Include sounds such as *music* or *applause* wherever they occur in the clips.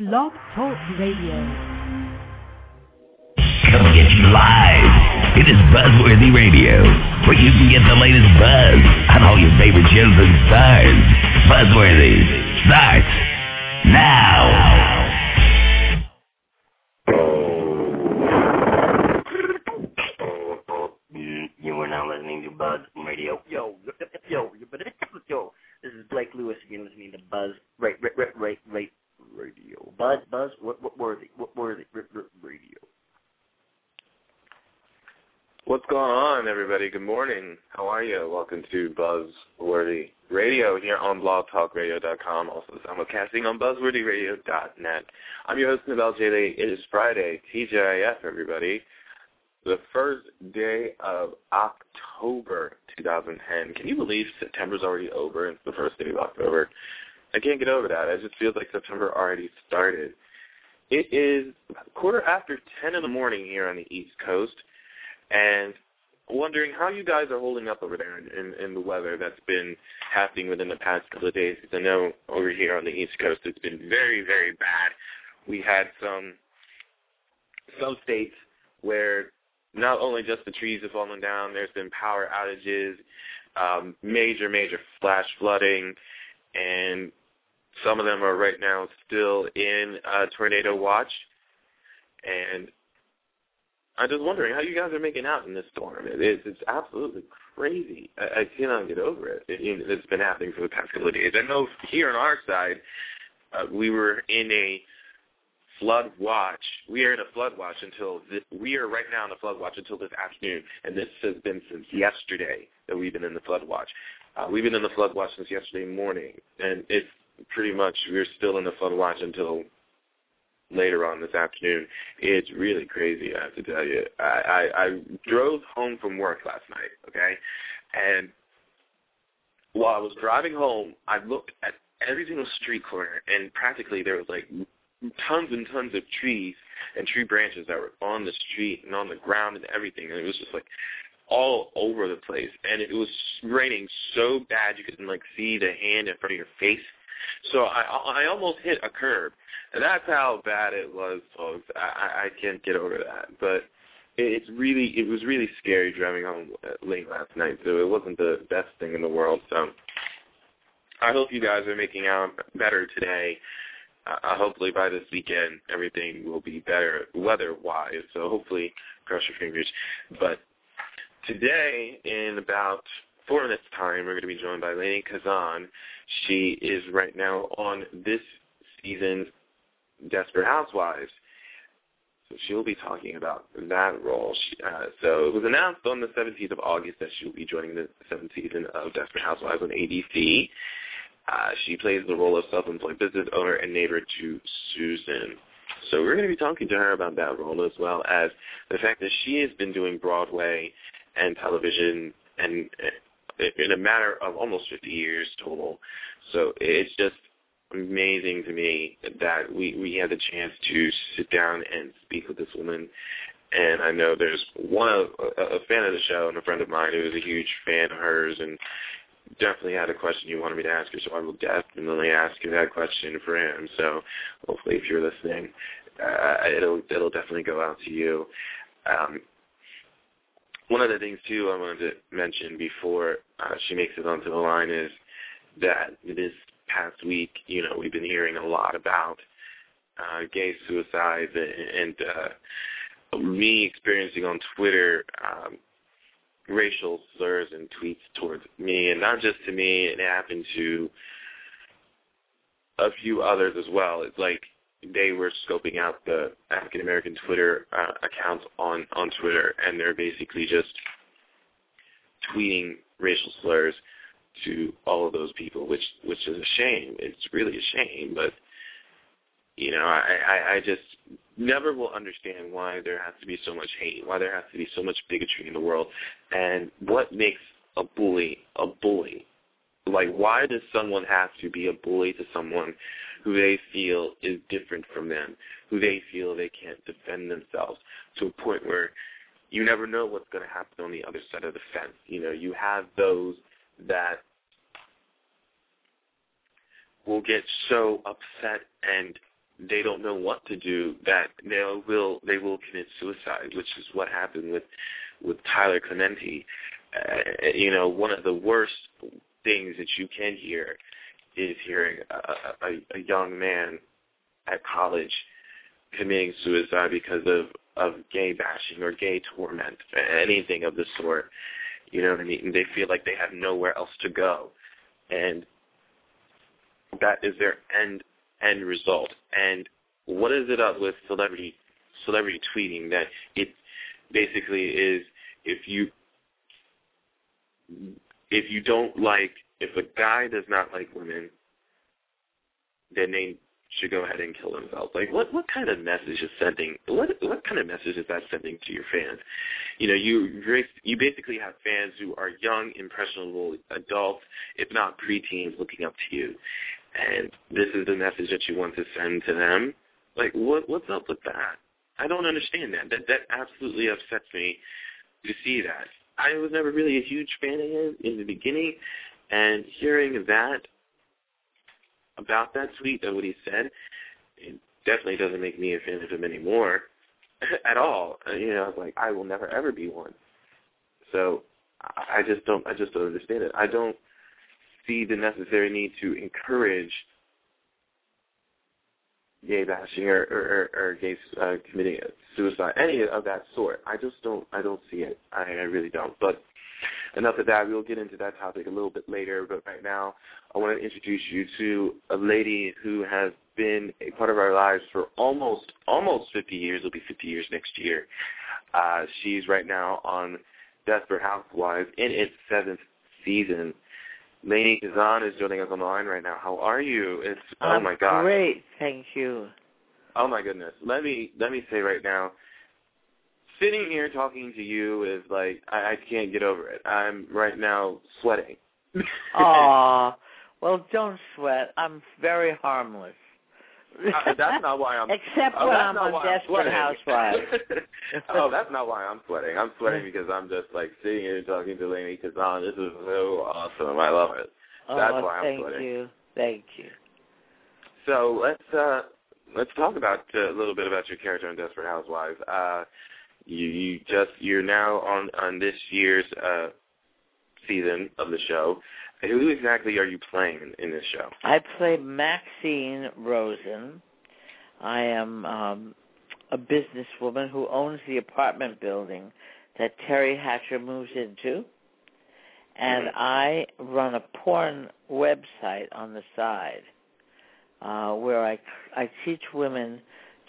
Blog Talk Radio. Coming at you live. It is Buzzworthy Radio, where you can get the latest buzz on all your favorite shows and stars. Buzzworthy starts now. You are now listening to Buzz Radio. Yo, yo, yo, yo. This is Blake Lewis. You're listening to Buzz right, right, right, right, right, radio. Buzz, Buzz, what, what worthy, what worthy, r- r- radio. What's going on, everybody? Good morning. How are you? Welcome to Buzzworthy Radio here on blogtalkradio.com, also simulcasting on buzzworthyradio.net. I'm your host, Nabel J. Lee. It is Friday, TGIF, everybody. The first day of October 2010. Can you believe September's already over and it's the first day of October? I can't get over that. It just feels like September already started. It is quarter after 10 in the morning here on the East Coast and wondering how you guys are holding up over there in, in, in the weather that's been happening within the past couple of days. Because I know over here on the East Coast it's been very, very bad. We had some some states where not only just the trees have fallen down, there's been power outages, um, major, major flash flooding, and some of them are right now still in uh, tornado watch. And I'm just wondering how you guys are making out in this storm. It is, it's absolutely crazy. I, I cannot get over it. it. It's been happening for the past couple of days. I know here on our side, uh, we were in a flood watch. We are in a flood watch until this, we are right now in a flood watch until this afternoon, and this has been since yesterday that we've been in the flood watch. Uh, we've been in the flood watch since yesterday morning, and it's pretty much we're still in the flood watch until later on this afternoon. It's really crazy, I have to tell you. I, I, I drove home from work last night, okay, and while I was driving home, I looked at every single street corner, and practically there was like tons and tons of trees and tree branches that were on the street and on the ground and everything. And it was just like all over the place. And it was raining so bad you couldn't like see the hand in front of your face. So I I almost hit a curb. And that's how bad it was, folks. I, I can't get over that. But it's really it was really scary driving home late last night. So it wasn't the best thing in the world. So I hope you guys are making out better today uh, hopefully by this weekend everything will be better weather-wise. So hopefully, cross your fingers. But today, in about four minutes' time, we're going to be joined by Lainie Kazan. She is right now on this season's Desperate Housewives. So she'll be talking about that role. She, uh, so it was announced on the 17th of August that she'll be joining the seventh season of Desperate Housewives on ABC. Uh, she plays the role of self-employed business owner and neighbor to Susan. So we're going to be talking to her about that role as well as the fact that she has been doing Broadway and television and in a matter of almost 50 years total. So it's just amazing to me that we, we had the chance to sit down and speak with this woman. And I know there's one a, a fan of the show and a friend of mine who is a huge fan of hers and definitely had a question you wanted me to ask her, so I will definitely ask you that question for him. So hopefully, if you're listening, uh, it'll it'll definitely go out to you. Um, one of the things too I wanted to mention before uh, she makes it onto the line is that this past week, you know, we've been hearing a lot about uh, gay suicides and, and uh, me experiencing on Twitter um, racial slurs and tweets towards me, and not just to me. It happened to a few others as well. It's like they were scoping out the African American Twitter uh, accounts on on Twitter, and they're basically just tweeting racial slurs to all of those people, which which is a shame. It's really a shame, but you know, I, I, I just never will understand why there has to be so much hate, why there has to be so much bigotry in the world, and what makes a bully a bully. Like, why does someone have to be a bully to someone who they feel is different from them, who they feel they can't defend themselves, to a point where you never know what's going to happen on the other side of the fence. You know, you have those that will get so upset and they don't know what to do, that they will they will commit suicide, which is what happened with with Tyler Clementi. Uh, you know, one of the worst things that you can hear is hearing a, a, a young man at college committing suicide because of of gay bashing or gay torment, anything of the sort. You know what I mean? And they feel like they have nowhere else to go, and that is their end end result. And what is it up with celebrity celebrity tweeting that it basically is if you if you don't like if a guy does not like women, then they should go ahead and kill themselves. Like what what kind of message is sending what what kind of message is that sending to your fans? You know, you you basically have fans who are young, impressionable adults, if not preteens, looking up to you and this is the message that you want to send to them. Like, what what's up with that? I don't understand that. That that absolutely upsets me to see that. I was never really a huge fan of him in the beginning, and hearing that about that tweet and what he said, it definitely doesn't make me a fan of him anymore *laughs* at all. Uh, you know, I was like I will never ever be one. So I just don't. I just don't understand it. I don't see the necessary need to encourage gay bashing or, or, or, or gays uh, committing suicide, any of that sort. I just don't, I don't see it. I, I really don't. But enough of that. We'll get into that topic a little bit later. But right now, I want to introduce you to a lady who has been a part of our lives for almost, almost 50 years. It'll be 50 years next year. Uh, she's right now on Desperate Housewives in its seventh season. Lainie Kazan is joining us on the line right now. How are you? It's oh I'm oh my god. Great, thank you. Oh my goodness. Let me let me say right now, sitting here talking to you is like I, I can't get over it. I'm right now sweating. *laughs* Aw, well, don't sweat. I'm very harmless. Uh, that's not why I'm. *laughs* Except oh, when I'm on Desperate I'm. Housewives. *laughs* oh, that's not why I'm sweating. I'm sweating because I'm just like sitting here talking to Lainie Kazan. This is so awesome. I love it. That's oh, why I'm thank sweating. you, thank you. So let's uh let's talk about uh, a little bit about your character on Desperate Housewives. Uh, you you just you're now on on this year's uh season of the show. Who exactly are you playing in, in this show? I play Maxine Rosen. I am um, a businesswoman who owns the apartment building that Teri Hatcher moves into. And Mm-hmm. I run a porn website on the side uh, where I, I teach women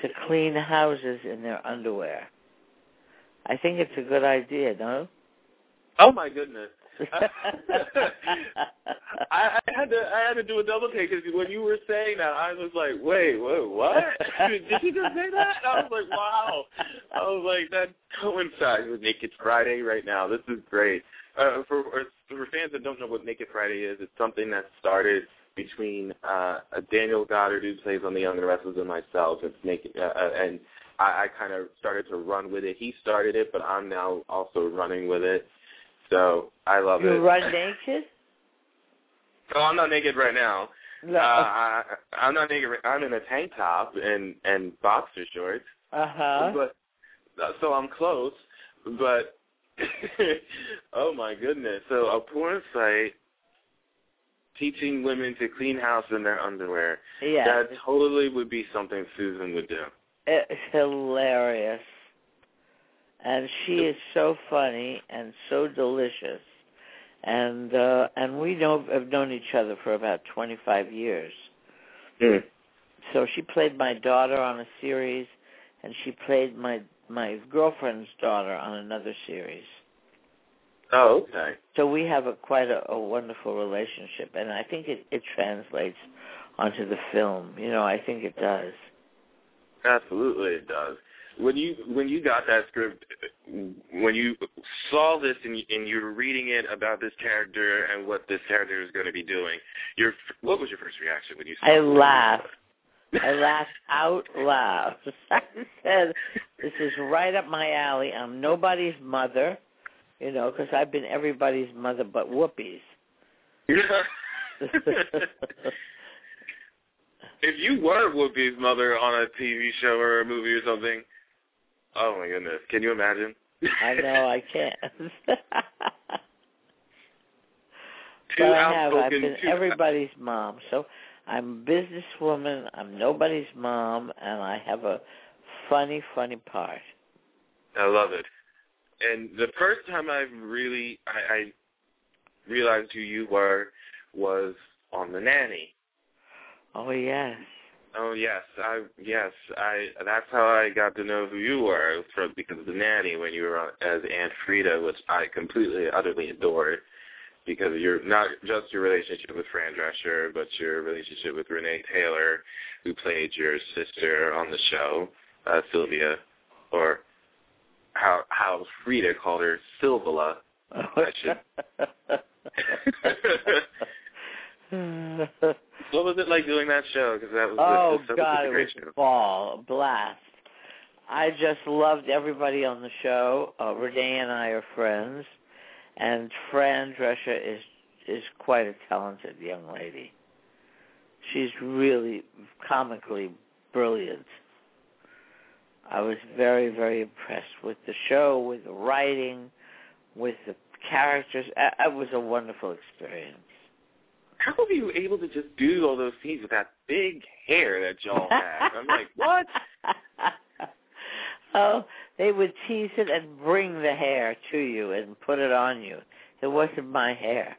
to clean houses in their underwear. I think it's a good idea, no? Oh my goodness. *laughs* I, I had to I had to do a double take because when you were saying that, I was like, wait, whoa, what? *laughs* Did you just say that? I was like, wow. I was like, that coincides with Naked Friday right now. This is great. Uh, for for fans that don't know what Naked Friday is, it's something that started between uh, Daniel Goddard, who plays on The Young and the Restless, and myself. It's Naked, uh, uh, and I, I kind of started to run with it. He started it, but I'm now also running with it. So I love you it. run naked? Oh, I'm not naked right now. No. Uh, I, I'm not naked. right- I'm in a tank top and and boxer shorts. uh-huh. But uh, so I'm close. But *laughs* oh my goodness! So a porn site teaching women to clean house in their underwear. Yeah. That totally would be something Susan would do. It's hilarious. And she is so funny and so delicious. And uh and we know have known each other for about 25 years. Mm. So she played my daughter on a series and she played my my girlfriend's daughter on another series. Oh, okay. So we have a quite a, a wonderful relationship and I think it it translates onto the film. You know, I think it does. Absolutely, it does. When you when you got that script, when you saw this and you, and you were reading it about this character and what this character is going to be doing, your what was your first reaction when you saw? I laughed. *laughs* I laughed out loud. *laughs* I said, "This is right up my alley. I'm nobody's mother, you know, because I've been everybody's mother but Whoopi's." *laughs* if you were Whoopi's mother on a TV show or a movie or something, oh my goodness, can you imagine? I know I can't. *laughs* But I have. I've been everybody's mom. So I'm a businesswoman. I'm nobody's mom, and I have a funny, funny part. I love it. And the first time I really I, I realized who you were was on the nanny. Oh yes. Oh yes, I yes I. That's how I got to know who you were from because of the nanny when you were on, as Aunt Freida, which I completely utterly adored because of your not just your relationship with Fran Drescher, but your relationship with Renee Taylor, who played your sister on the show, uh, Sylvia, or how how Freida called her Sylvia. *laughs* I *laughs* *laughs* What was it like doing that show? Because that was oh that was God, a it was show. ball, a blast. I just loved everybody on the show. Uh, Renee and I are friends, and Fran Drescher is is quite a talented young lady. She's really comically brilliant. I was very, very impressed with the show, with the writing, with the characters. It was a wonderful experience. How were you able to just do all those scenes with that big hair that y'all had? I'm like, what? *laughs* oh, they would tease it and bring the hair to you and put it on you. It wasn't my hair.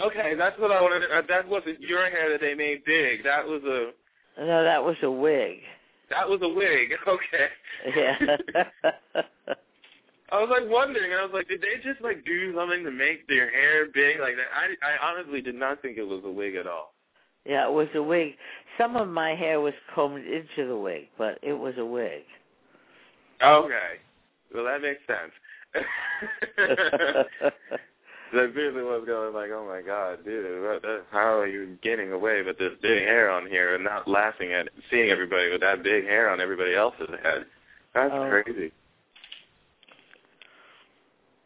Okay, that's what I wanted. To, Uh, that wasn't your hair that they made big. That was a No, that was a wig. that was a wig. *laughs* Okay. Yeah. *laughs* I was like wondering. I was like, did they just like do something to make their hair big like that? I I honestly did not think it was a wig at all. yeah, it was a wig. Some of my hair was combed into the wig, but it was a wig. Okay. Well, that makes sense. *laughs* That really was going like, oh my god, dude, what, that, how are you getting away with this big hair on here and not laughing at seeing everybody with that big hair on everybody else's head? That's Oh. crazy.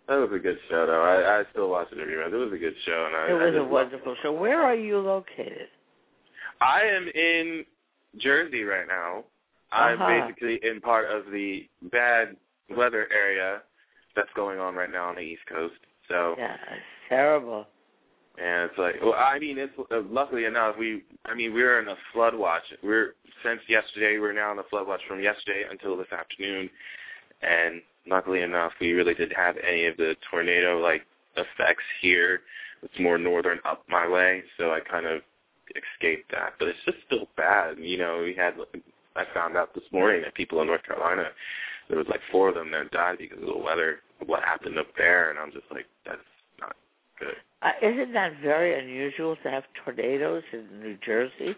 That was a good show, though. I, I still watch it every month. It was a good show, and I, It was a wonderful show. Where are you located? I am in Jersey right now. I'm Uh-huh. basically in part of the bad weather area that's going on right now on the East Coast. So Yeah, it's terrible. And it's like, well, I mean, it's uh, luckily enough, we, I mean, we're in a flood watch. We're since yesterday, we're now in a flood watch from yesterday until this afternoon, and luckily enough, we really didn't have any of the tornado like effects here. It's more northern up my way, so I kind of escaped that. But it's just still bad. You know, we had, I found out this morning that people in North Carolina, there was like four of them that died because of the weather, what happened up there, and I'm just like, that's not good. Uh, isn't that very unusual to have tornadoes in New Jersey?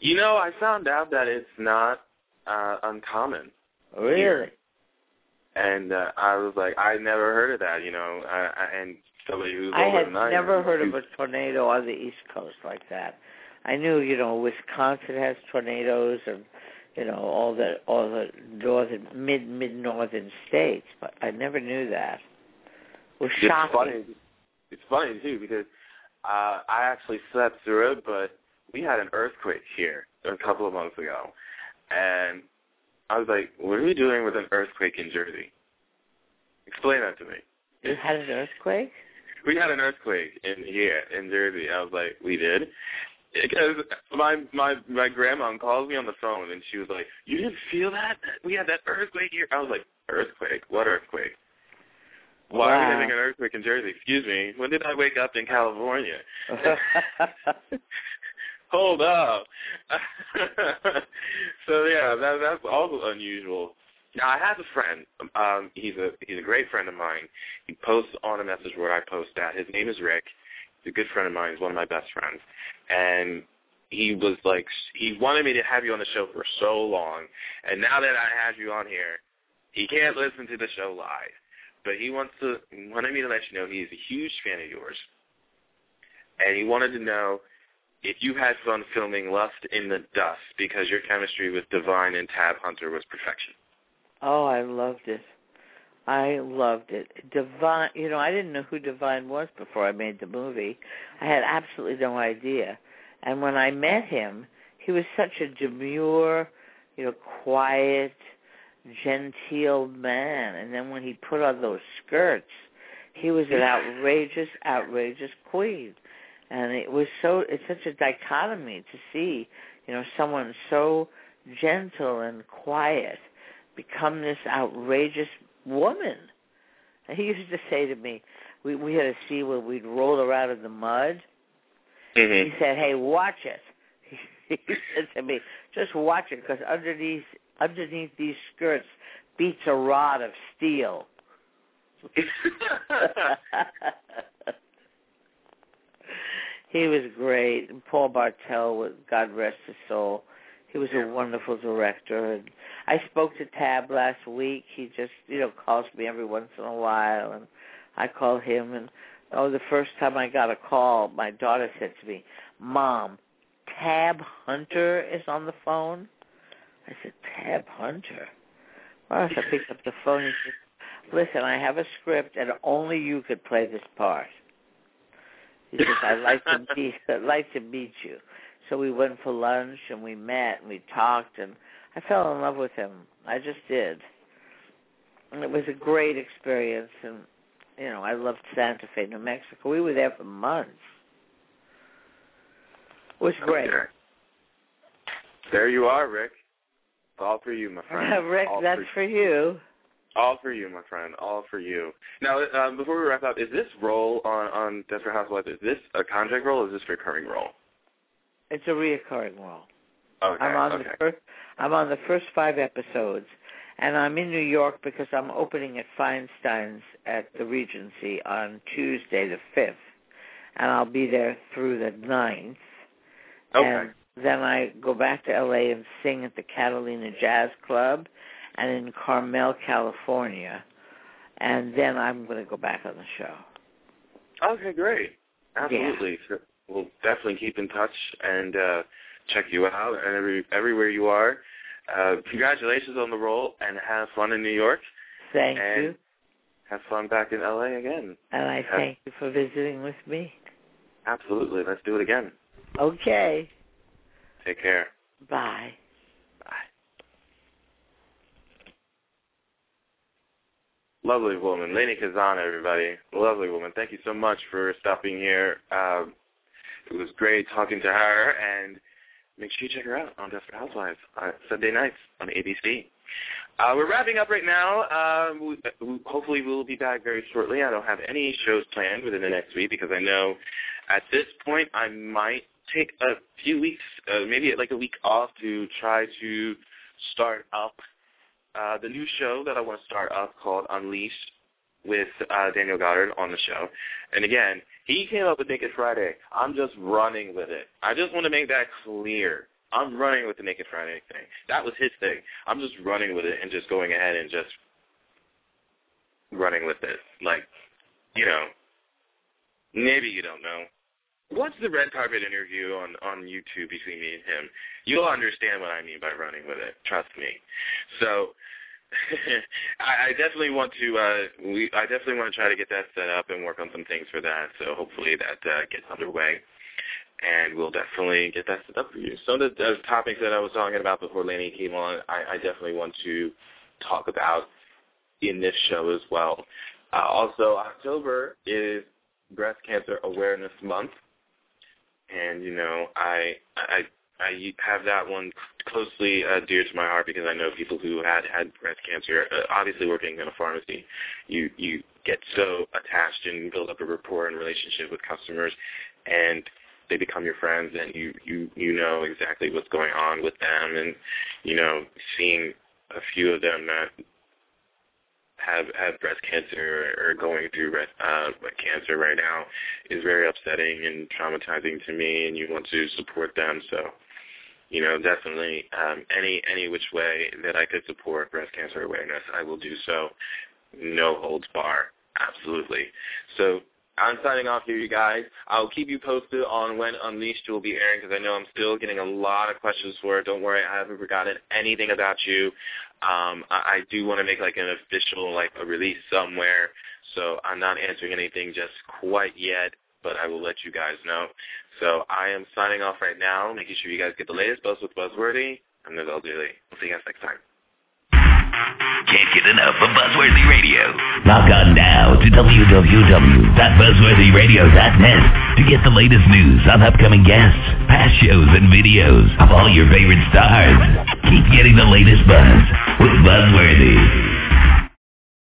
You know, I found out that it's not uh uncommon. Really? And uh, I was like, I never heard of that, you know. I, I, and somebody who's I had never heard of a tornado on the East Coast like that. I knew, you know, Wisconsin has tornadoes and you know all the all the northern mid mid northern states, but I never knew that. It was It's shocking. funny. It's funny too because uh I actually slept through it, but we had an earthquake here a couple of months ago, and I was like, "What are we doing with an earthquake in Jersey?" Explain that to me. You had an earthquake? We had an earthquake in here in Jersey. I was like, "We did." Because my my my grandma called me on the phone and she was like, "You didn't feel that? We had that earthquake here." I was like, "Earthquake? What earthquake? Why are we Wow. having an earthquake in Jersey? Excuse me. When did I wake up in California? *laughs* Hold up. *laughs* so yeah, that that's also unusual. Now I have a friend. Um, he's a he's a great friend of mine. He posts on a message board I post at. His name is Rick. He's a good friend of mine. He's one of my best friends. And he was like, he wanted me to have you on the show for so long, and now that I have you on here, he can't listen to the show live, but he wants to wanted me to let you know he's a huge fan of yours, and he wanted to know if you had fun filming Lust in the Dust because your chemistry with Divine and Tab Hunter was perfection. oh, I loved it. I loved it. Divine, you know, I didn't know who Divine was before I made the movie. I had absolutely no idea. And when I met him, he was such a demure, you know, quiet, genteel man. And then when he put on those skirts, he was an *laughs* outrageous, outrageous queen. And it was so, it's such a dichotomy to see, you know, someone so gentle and quiet become this outrageous woman. And *laughs* he used to say to me, we we had a scene where we'd roll around in the mud. Mm-hmm. He said, "Hey, watch it." *laughs* He said to me, "Just watch it, because underneath underneath these skirts beats a rod of steel." *laughs* he was great. And Paul Bartel, God rest his soul, he was a wonderful director. And I spoke to Tab last week. He just, you know, calls me every once in a while, and I call him. And oh, the first time I got a call, my daughter said to me, "Mom, Tab Hunter is on the phone." I said, "Tab Hunter." Well, so I picked up the phone. He said, "Listen, I have a script, and only you could play this part." He says, "I'd like to meet, *laughs* I'd like to meet you." So we went for lunch and we met and we talked and I fell in love with him. I just did. And it was a great experience and you know, I loved Santa Fe, New Mexico. We were there for months. It was great. Okay. There you are, Rick. All for you, my friend. *laughs* Rick, all that's for, for you. All for you, my friend. All for you. Now, um, before we wrap up, is this role on on Desperate Housewives? Is this a contract role? or Is this a recurring role? It's a reoccurring role. Okay. I'm on okay. the first I'm on the first five episodes and I'm in New York because I'm opening at Feinstein's at the Regency on Tuesday the fifth. And I'll be there through the ninth. Okay. And then I go back to LA and sing at the Catalina Jazz Club and in Carmel, California. And then I'm going to go back on the show. Okay, great. Absolutely. So we'll definitely keep in touch and uh, check you out and every, everywhere you are. Uh, congratulations on the role and have fun in New York. Thank and you. Have fun back in LA again. And I Have- thank you for visiting with me. Absolutely. Let's do it again. Okay. Take care. Bye. Lovely woman, Lainie Kazan, everybody. Lovely woman. Thank you so much for stopping here. Um, it was great talking to her, and make sure you check her out on Desperate Housewives on Sunday nights on ABC. Uh, we're wrapping up right now. We, we, hopefully we'll be back very shortly. I don't have any shows planned within the next week because I know at this point I might take a few weeks, uh, maybe like a week off to try to start up uh, the new show that I want to start up called Unleashed with uh, Daniel Goddard on the show. And again, he came up with Naked Friday. I'm just running with it. I just want to make that clear. I'm running with the Naked Friday thing. That was his thing. I'm just running with it and just going ahead and just running with it. Like, you know, maybe you don't know. Watch the red carpet interview on on YouTube between me and him. You'll understand what I mean by running with it. Trust me. So *laughs* I, I definitely want to. Uh, we I definitely want to try to get that set up and work on some things for that. So hopefully that uh, gets underway, and we'll definitely get that set up for you. Some of the, the topics that I was talking about before Lainie came on, I, I definitely want to talk about in this show as well. Uh, also, October is Breast Cancer Awareness Month and you know I I I have that one closely uh, dear to my heart because I know people who had had breast cancer. Uh, obviously, working in a pharmacy, you you get so attached and build up a rapport and relationship with customers, and they become your friends, and you you you know exactly what's going on with them, and you know seeing a few of them that have have breast cancer or going through breast uh, cancer right now is very upsetting and traumatizing to me, and you want to support them. So, you know, definitely um, any any which way that I could support breast cancer awareness, I will do so. No holds bar, absolutely. So. I'm signing off here, you guys. I'll keep you posted on when Unleashed will be airing because I know I'm still getting a lot of questions for it. Don't worry, I haven't forgotten anything about you. Um, I, I do want to make like an official, like a release somewhere. So I'm not answering anything just quite yet, but I will let you guys know. So I am signing off right now, making sure you guys get the latest buzz with Buzzworthy. I'm Nizal Dooley. We'll see you guys next time. Can't get enough of Buzzworthy Radio. Log on now to www.buzzworthyradio.net to get the latest news on upcoming guests, past shows, and videos of all your favorite stars. Keep getting the latest buzz with Buzzworthy.